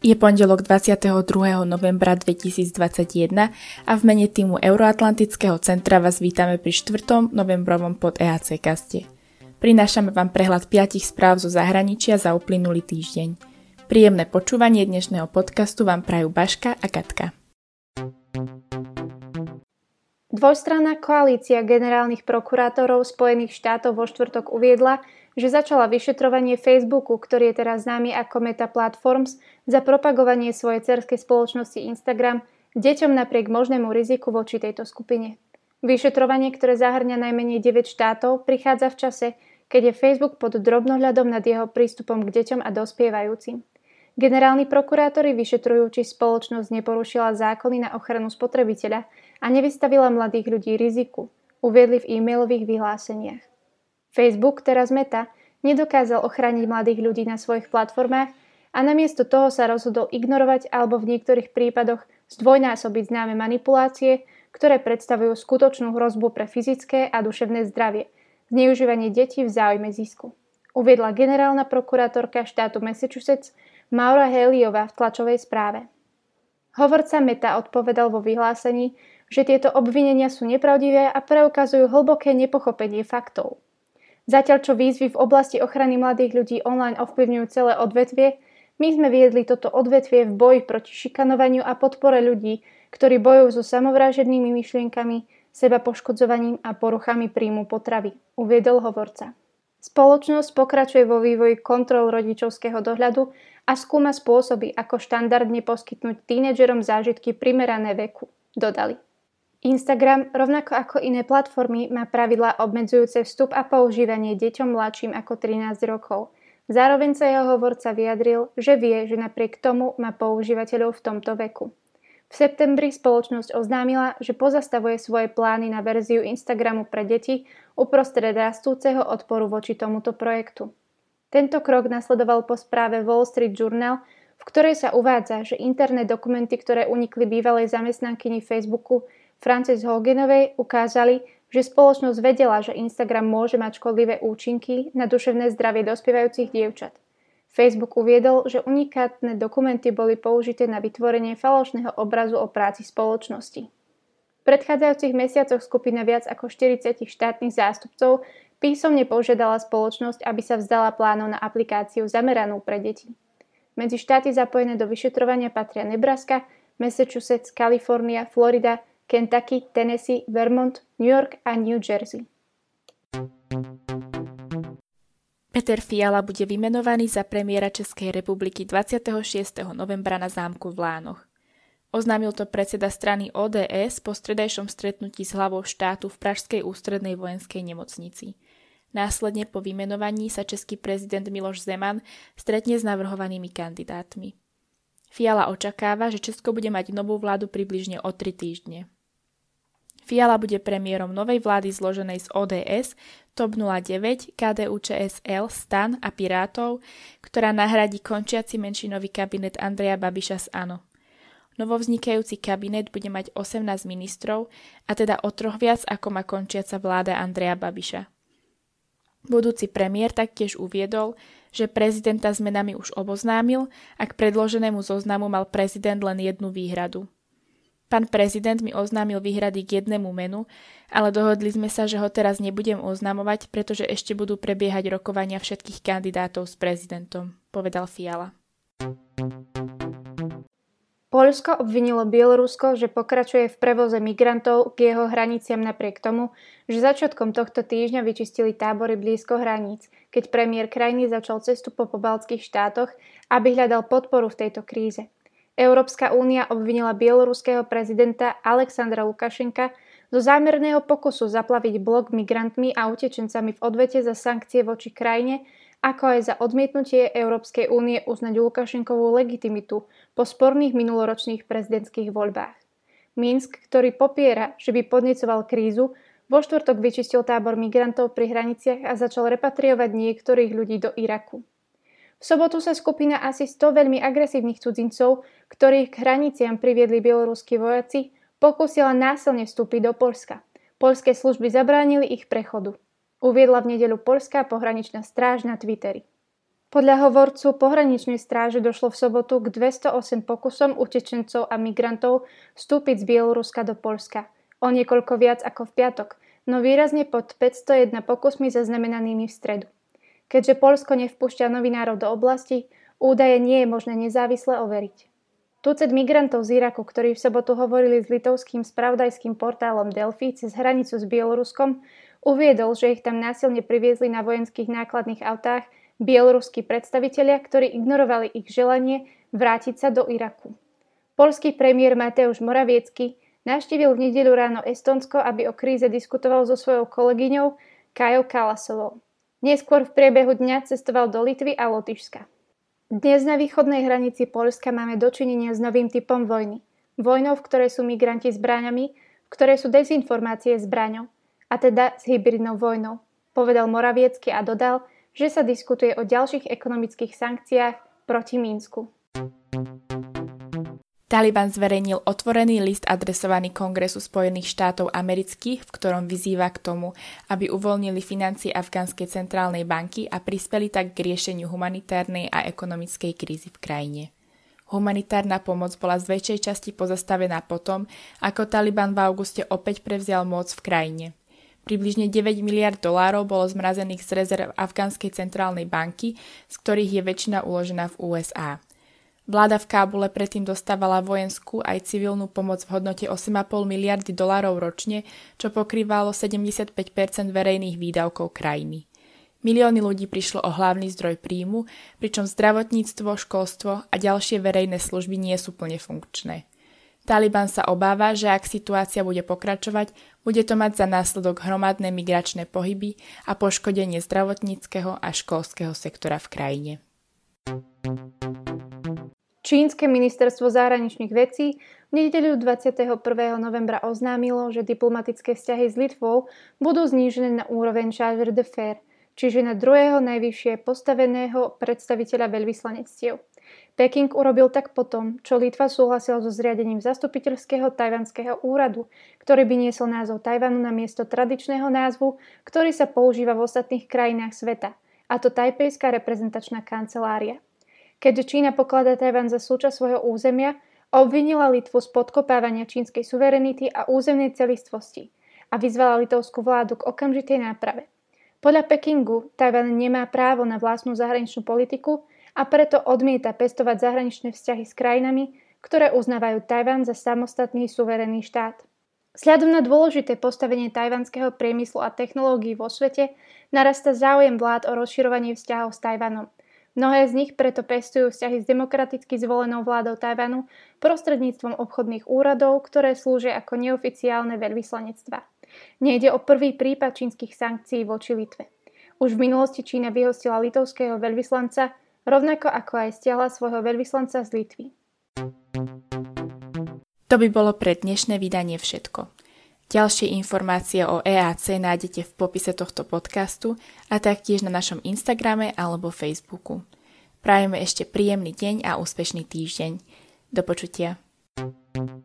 Je pondelok 22. novembra 2021 a v mene týmu Euroatlantického centra vás vítame pri 4. novembrovom pod EAC kaste. Prinášame vám prehľad 5 správ zo zahraničia za uplynulý týždeň. Príjemné počúvanie dnešného podcastu vám prajú Baška a Katka. Dvojstranná koalícia generálnych prokurátorov Spojených štátov vo štvrtok uviedla, že začala vyšetrovanie Facebooku, ktorý je teraz známy ako Meta Platforms, za propagovanie svojej cerskej spoločnosti Instagram deťom napriek možnému riziku voči tejto skupine. Vyšetrovanie, ktoré zahrňa najmenej 9 štátov, prichádza v čase, keď je Facebook pod drobnohľadom nad jeho prístupom k deťom a dospievajúcim. Generálni prokurátori vyšetrujú, či spoločnosť neporušila zákony na ochranu spotrebiteľa a nevystavila mladých ľudí riziku, uviedli v e-mailových vyhláseniach. Facebook, teraz Meta, nedokázal ochrániť mladých ľudí na svojich platformách a namiesto toho sa rozhodol ignorovať alebo v niektorých prípadoch zdvojnásobiť známe manipulácie, ktoré predstavujú skutočnú hrozbu pre fyzické a duševné zdravie, zneužívanie detí v záujme zisku. Uviedla generálna prokurátorka štátu Massachusetts Maura Heliová v tlačovej správe. Hovorca Meta odpovedal vo vyhlásení, že tieto obvinenia sú nepravdivé a preukazujú hlboké nepochopenie faktov. Zatiaľ čo výzvy v oblasti ochrany mladých ľudí online ovplyvňujú celé odvetvie, my sme viedli toto odvetvie v boji proti šikanovaniu a podpore ľudí, ktorí bojujú so samovraženými myšlienkami, seba poškodzovaním a poruchami príjmu potravy, uviedol hovorca. Spoločnosť pokračuje vo vývoji kontrol rodičovského dohľadu a skúma spôsoby, ako štandardne poskytnúť tínedžerom zážitky primerané veku, dodali. Instagram, rovnako ako iné platformy, má pravidlá obmedzujúce vstup a používanie deťom mladším ako 13 rokov. Zároveň sa jeho hovorca vyjadril, že vie, že napriek tomu má používateľov v tomto veku. V septembri spoločnosť oznámila, že pozastavuje svoje plány na verziu Instagramu pre deti uprostred rastúceho odporu voči tomuto projektu. Tento krok nasledoval po správe Wall Street Journal, v ktorej sa uvádza, že interné dokumenty, ktoré unikli bývalej zamestnankyni Facebooku, Frances Hoganovej ukázali, že spoločnosť vedela, že Instagram môže mať škodlivé účinky na duševné zdravie dospievajúcich dievčat. Facebook uviedol, že unikátne dokumenty boli použité na vytvorenie falošného obrazu o práci spoločnosti. V predchádzajúcich mesiacoch skupina viac ako 40 štátnych zástupcov písomne požiadala spoločnosť, aby sa vzdala plánov na aplikáciu zameranú pre deti. Medzi štáty zapojené do vyšetrovania patria Nebraska, Massachusetts, Kalifornia, Florida, Kentucky, Tennessee, Vermont, New York a New Jersey. Peter Fiala bude vymenovaný za premiéra Českej republiky 26. novembra na zámku v Lánoch. Oznámil to predseda strany ODS po stredajšom stretnutí s hlavou štátu v Pražskej ústrednej vojenskej nemocnici. Následne po vymenovaní sa český prezident Miloš Zeman stretne s navrhovanými kandidátmi. Fiala očakáva, že Česko bude mať novú vládu približne o tri týždne. Fiala bude premiérom novej vlády zloženej z ODS, TOP 09, KDU ČSL, STAN a Pirátov, ktorá nahradí končiaci menšinový kabinet Andreja Babiša z ANO. Novovznikajúci kabinet bude mať 18 ministrov, a teda o troch viac ako má končiaca vláda Andreja Babiša. Budúci premiér taktiež uviedol, že prezidenta zmenami už oboznámil a k predloženému zoznamu mal prezident len jednu výhradu – Pán prezident mi oznámil výhrady k jednému menu, ale dohodli sme sa, že ho teraz nebudem oznamovať, pretože ešte budú prebiehať rokovania všetkých kandidátov s prezidentom, povedal Fiala. Poľsko obvinilo Bielorusko, že pokračuje v prevoze migrantov k jeho hraniciam napriek tomu, že začiatkom tohto týždňa vyčistili tábory blízko hraníc, keď premiér krajiny začal cestu po pobaltských štátoch, aby hľadal podporu v tejto kríze. Európska únia obvinila bieloruského prezidenta Alexandra Lukašenka zo zámerného pokusu zaplaviť blok migrantmi a utečencami v odvete za sankcie voči krajine, ako aj za odmietnutie Európskej únie uznať Lukašenkovú legitimitu po sporných minuloročných prezidentských voľbách. Minsk, ktorý popiera, že by podnecoval krízu, vo štvrtok vyčistil tábor migrantov pri hraniciach a začal repatriovať niektorých ľudí do Iraku. V sobotu sa skupina asi 100 veľmi agresívnych cudzincov, ktorých k hraniciam priviedli bieloruskí vojaci, pokúsila násilne vstúpiť do Polska. Polské služby zabránili ich prechodu. Uviedla v nedeľu Polská pohraničná stráž na Twitteri. Podľa hovorcu pohraničnej stráže došlo v sobotu k 208 pokusom utečencov a migrantov vstúpiť z Bieloruska do Polska. O niekoľko viac ako v piatok, no výrazne pod 501 pokusmi zaznamenanými v stredu. Keďže Polsko nevpúšťa novinárov do oblasti, údaje nie je možné nezávisle overiť. Tucet migrantov z Iraku, ktorí v sobotu hovorili s litovským spravodajským portálom Delphi cez hranicu s Bieloruskom, uviedol, že ich tam násilne priviezli na vojenských nákladných autách bieloruskí predstavitelia, ktorí ignorovali ich želanie vrátiť sa do Iraku. Polský premiér Mateusz Moraviecky navštívil v nedeľu ráno Estonsko, aby o kríze diskutoval so svojou kolegyňou Kajou Kalasovou. Neskôr v priebehu dňa cestoval do Litvy a Lotyšska. Dnes na východnej hranici Polska máme dočinenia s novým typom vojny. Vojnou, v ktorej sú migranti zbraňami, v ktorej sú dezinformácie zbraňou, a teda s hybridnou vojnou, povedal Moraviecky a dodal, že sa diskutuje o ďalších ekonomických sankciách proti Mínsku. Taliban zverejnil otvorený list adresovaný Kongresu Spojených štátov amerických, v ktorom vyzýva k tomu, aby uvoľnili financie Afgánskej centrálnej banky a prispeli tak k riešeniu humanitárnej a ekonomickej krízy v krajine. Humanitárna pomoc bola z väčšej časti pozastavená potom, ako Taliban v auguste opäť prevzial moc v krajine. Približne 9 miliard dolárov bolo zmrazených z rezerv Afgánskej centrálnej banky, z ktorých je väčšina uložená v USA. Vláda v Kábule predtým dostávala vojenskú aj civilnú pomoc v hodnote 8,5 miliardy dolárov ročne, čo pokrývalo 75% verejných výdavkov krajiny. Milióny ľudí prišlo o hlavný zdroj príjmu, pričom zdravotníctvo, školstvo a ďalšie verejné služby nie sú plne funkčné. Taliban sa obáva, že ak situácia bude pokračovať, bude to mať za následok hromadné migračné pohyby a poškodenie zdravotníckého a školského sektora v krajine. Čínske ministerstvo zahraničných vecí v nedeľu 21. novembra oznámilo, že diplomatické vzťahy s Litvou budú znížené na úroveň charge de fer, čiže na druhého najvyššie postaveného predstaviteľa veľvyslanectiev. Peking urobil tak potom, čo Litva súhlasila so zriadením zastupiteľského tajvanského úradu, ktorý by niesol názov Tajvanu na miesto tradičného názvu, ktorý sa používa v ostatných krajinách sveta, a to Tajpejská reprezentačná kancelária. Keďže Čína pokladá Tajvan za súčasť svojho územia, obvinila Litvu z podkopávania čínskej suverenity a územnej celistvosti a vyzvala litovskú vládu k okamžitej náprave. Podľa Pekingu Tajvan nemá právo na vlastnú zahraničnú politiku a preto odmieta pestovať zahraničné vzťahy s krajinami, ktoré uznávajú Tajvan za samostatný suverénny štát. Vzhľadom na dôležité postavenie tajvanského priemyslu a technológií vo svete narasta záujem vlád o rozširovanie vzťahov s Tajvanom. Mnohé z nich preto pestujú vzťahy s demokraticky zvolenou vládou Tajvanu prostredníctvom obchodných úradov, ktoré slúžia ako neoficiálne veľvyslanectva. Nejde o prvý prípad čínskych sankcií voči Litve. Už v minulosti Čína vyhostila litovského veľvyslanca rovnako ako aj stiahla svojho veľvyslanca z Litvy. To by bolo pre dnešné vydanie všetko. Ďalšie informácie o EAC nájdete v popise tohto podcastu a taktiež na našom Instagrame alebo Facebooku. Prajeme ešte príjemný deň a úspešný týždeň. Do počutia. thank you